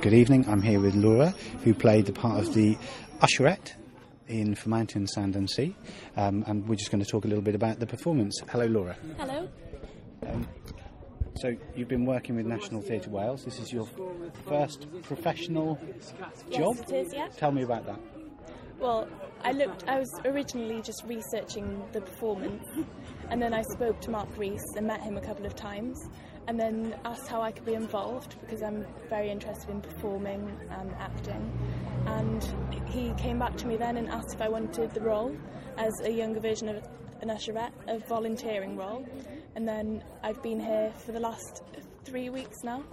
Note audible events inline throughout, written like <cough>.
Good evening. I'm here with Laura, who played the part of the usherette in For Mountain, Sand and Sea, um, and we're just going to talk a little bit about the performance. Hello, Laura. Hello. So you've been working with National Theatre Wales. This is your first professional job. Yes, it is. Yeah. Tell me about that. Well, I looked. I was originally just researching the performance, and then I spoke to Marc Rees and met him a couple of times, and then asked how I could be involved because I'm very interested in performing and acting. And he came back to me then and asked if I wanted the role as a younger version of an usherette, a volunteering role. And then I've been here for the last three weeks now.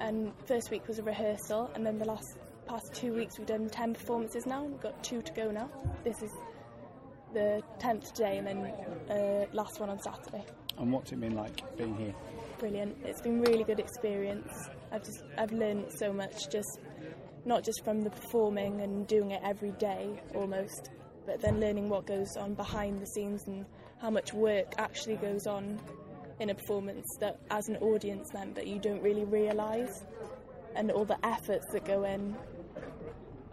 And first week was a rehearsal, and then the last past two weeks we've done ten performances now. We've got two to go now. This is the tenth day, and then uh, last one on Saturday. And what's it been like being here? Brilliant! It's been really good experience. I've just I've learned so much, just not just from the performing and doing it every day almost, but then learning what goes on behind the scenes and how much work actually goes on in a performance that as an audience member you don't really realise and all the efforts that go in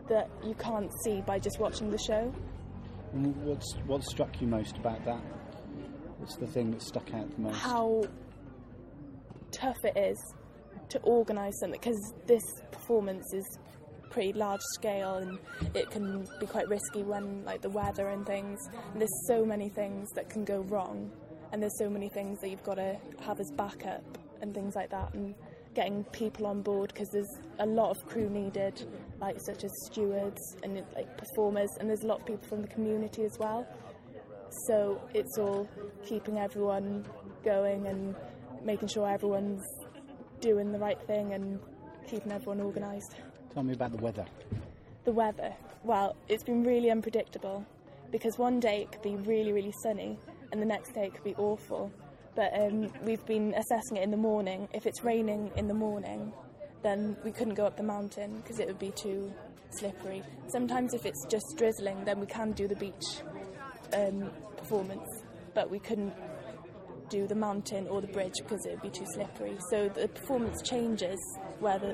that you can't see by just watching the show. And what's what struck you most about that? What's the thing that stuck out the most? How tough it is to organise something because this performance is pretty large scale and it can be quite risky when like the weather and things and there's so many things that can go wrong and there's so many things that you've got to have as backup and things like that and getting people on board because there's a lot of crew needed like such as stewards and like performers and there's a lot of people from the community as well so it's all keeping everyone going and making sure everyone's doing the right thing and keeping everyone organised. Tell me about the weather. The weather, well, it's been really unpredictable because one day it could be really, really sunny and the next day it could be awful. But um, we've been assessing it in the morning. If it's raining in the morning, then we couldn't go up the mountain because it would be too slippery. Sometimes if it's just drizzling, then we can do the beach um, performance, but we couldn't do the mountain or the bridge because it would be too slippery. So the performance changes where the,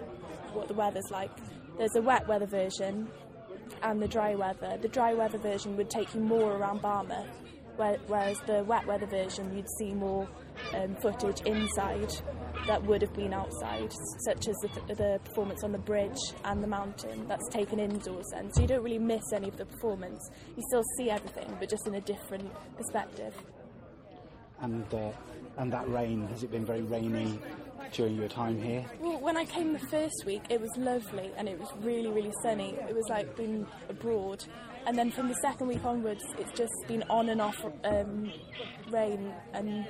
what the weather's like. There's a wet weather version and the dry weather. The dry weather version would take you more around Barmouth, whereas the wet weather version you'd see more um, footage inside that would have been outside, such as the, the performance on the bridge and the mountain. That's taken indoors, then, so you don't really miss any of the performance. You still see everything, but just in a different perspective. And uh, and that rain has it been very rainy during your time here? Well, when I came the first week, it was lovely and it was really, really sunny. It was like being abroad. And then from the second week onwards, it's just been on and off um, rain, and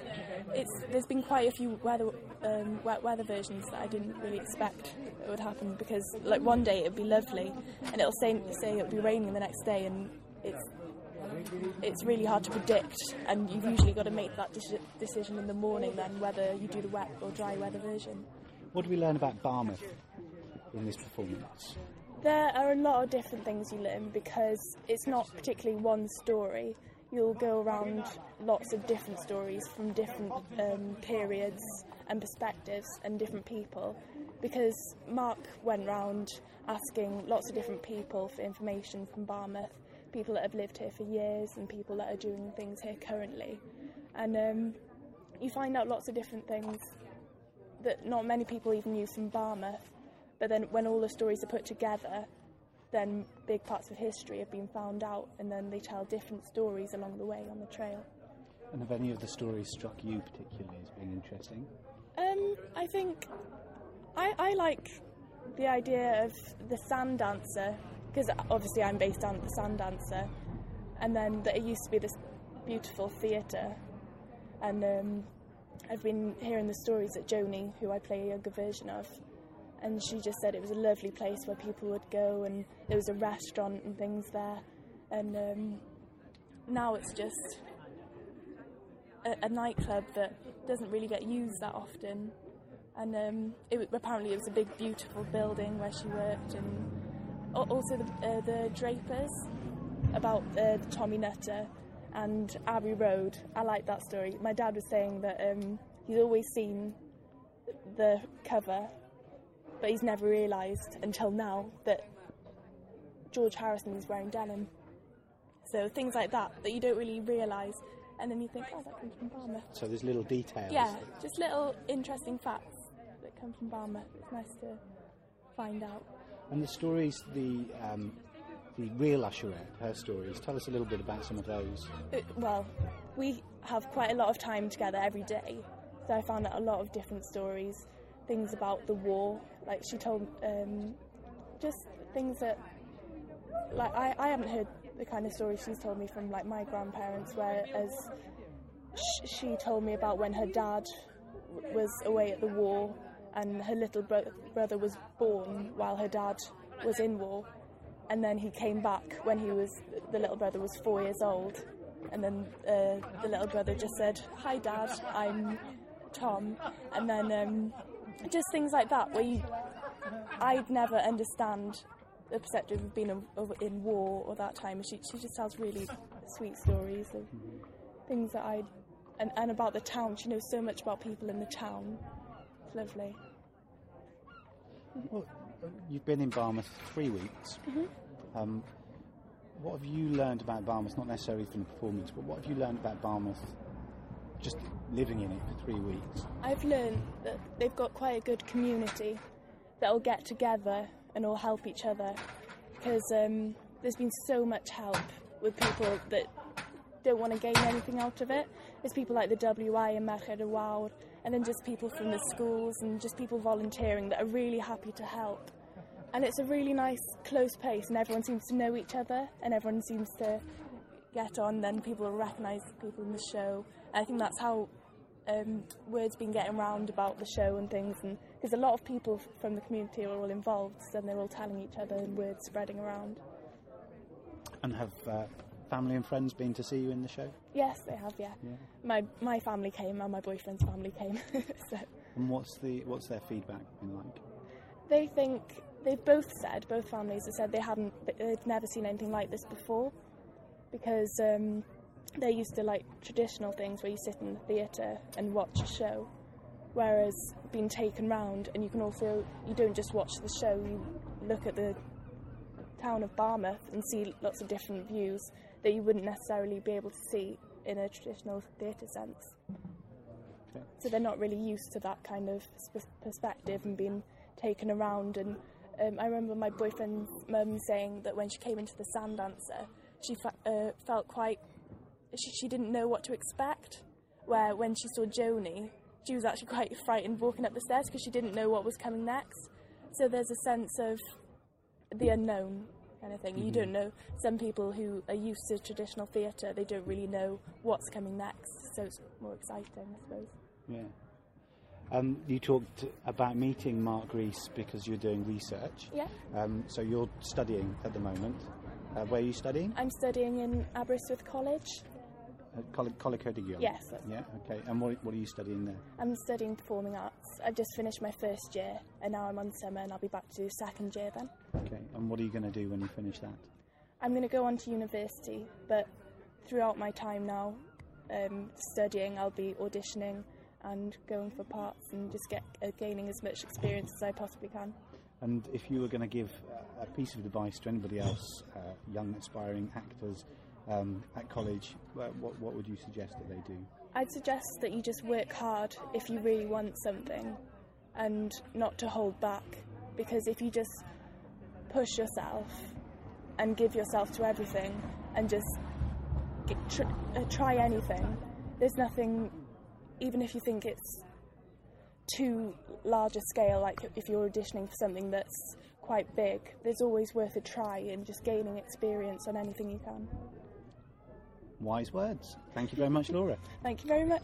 it's there's been quite a few weather um, wet weather versions that I didn't really expect it would happen because like one day it'd be lovely, and it'll say say it'll be raining the next day, and it's it's really hard to predict, and you've usually got to make that deci- decision in the morning then whether you do the wet or dry weather version. What do we learn about Barmouth in this performance? There are a lot of different things you learn because it's not particularly one story. You'll go around lots of different stories from different um, periods and perspectives and different people. Because Marc went round asking lots of different people for information from Barmouth, people that have lived here for years and people that are doing things here currently. And um, you find out lots of different things that not many people even knew from Barmouth. But then when all the stories are put together, then big parts of history have been found out, and then they tell different stories along the way on the trail. And have any of the stories struck you particularly as being interesting? Um, I think I, I like the idea of the sand dancer because obviously I'm based on the sand dancer, and then that it used to be this beautiful theatre, and um, I've been hearing the stories that Joni, who I play a younger version of, and she just said it was a lovely place where people would go, and there was a restaurant and things there, and um, now it's just a, a nightclub that doesn't really get used that often. And um, it, apparently, it was a big, beautiful building where she worked, and also the, uh, the Drapers about uh, Tommy Nutter and Abbey Road. I like that story. My dad was saying that um, he's always seen the cover, but he's never realised until now that George Harrison is wearing denim. So things like that that you don't really realise, and then you think, oh, that comes from Barmouth. So there's little details. Yeah, just little interesting facts that come from Barmouth. It's nice to find out. And the stories, the um, the real usherette, her stories. Tell us a little bit about some of those. Uh, well, we have quite a lot of time together every day, so I found out a lot of different stories, things about the war. Like she told, um, just things that, like I, I haven't heard the kind of stories she's told me from like my grandparents, whereas sh- she told me about when her dad was away at the war and her little bro- brother was born while her dad was in war. And then he came back when he was the little brother was four years old. And then uh, the little brother just said hi dad i'm tom. And then um, just things like that where you i'd never understand the perspective of being in, war or that time. She, she just tells really sweet stories of things that i and, and about the town. She knows so much about people in the town lovely Well, you've been in Barmouth three weeks. Um, what have you learned about Barmouth? Not necessarily from the performance, but what have you learned about Barmouth just living in it for three weeks? I've learned that they've got quite a good community that'll get together and all help each other because um, there's been so much help with people that don't want to gain anything out of it. There's people like the WI and Merched y Wawr, and then just people from the schools and just people volunteering that are really happy to help. And it's a really nice, close place, and everyone seems to know each other, and everyone seems to get on. Then people recognise people in the show. And I think that's how um, word's been getting round about the show and things, and because a lot of people from the community are all involved, so they're all telling each other, and word's spreading around. And have uh, family and friends been to see you in the show? Yes, they have. Yeah, Yeah. my my family came, and my boyfriend's family came. <laughs> so And what's the what's their feedback been like? they think they've both said, both families have said they haven't, they've never seen anything like this before, because um, they're used to like traditional things where you sit in the theatre and watch a show, whereas being taken round and you can also you don't just watch the show, you look at the town of Barmouth and see lots of different views that you wouldn't necessarily be able to see in a traditional theatre sense. Okay. So they're not really used to that kind of perspective and being taken around. And um, I remember my boyfriend's mum saying that when she came into the sand dancer, she uh, felt quite. She, she didn't know what to expect. Where when she saw Joni, she was actually quite frightened walking up the stairs because she didn't know what was coming next. So there's a sense of the unknown kind of thing. You don't know. Some people who are used to traditional theatre, they don't really know what's coming next. So it's more exciting, I suppose. Yeah. Um, you talked about meeting Marc Rees because you're doing research. Yeah. Um, so you're studying at the moment. Uh, where are you studying? I'm studying in Aberystwyth College. At Col- Coleg Yes, Yeah, okay. And what, what are you studying there? I'm studying performing arts. I've just finished my first year, and now I'm on summer, and I'll be back to second year then. Okay. And what are you going to do when you finish that? I'm going to go on to university, but throughout my time now um, studying, I'll be auditioning and going for parts and just get uh, gaining as much experience as I possibly can. And if you were going to give uh, a piece of advice to anybody else, uh, young aspiring actors um, at college, what, what would you suggest that they do? I'd suggest that you just work hard if you really want something and not to hold back because if you just push yourself and give yourself to everything and just get, tr- uh, try anything, there's nothing, even if you think it's too large a scale, like if you're auditioning for something that's quite big, there's always worth a try and just gaining experience on anything you can. Wise words. Thank you very much, Laura. Thank you very much.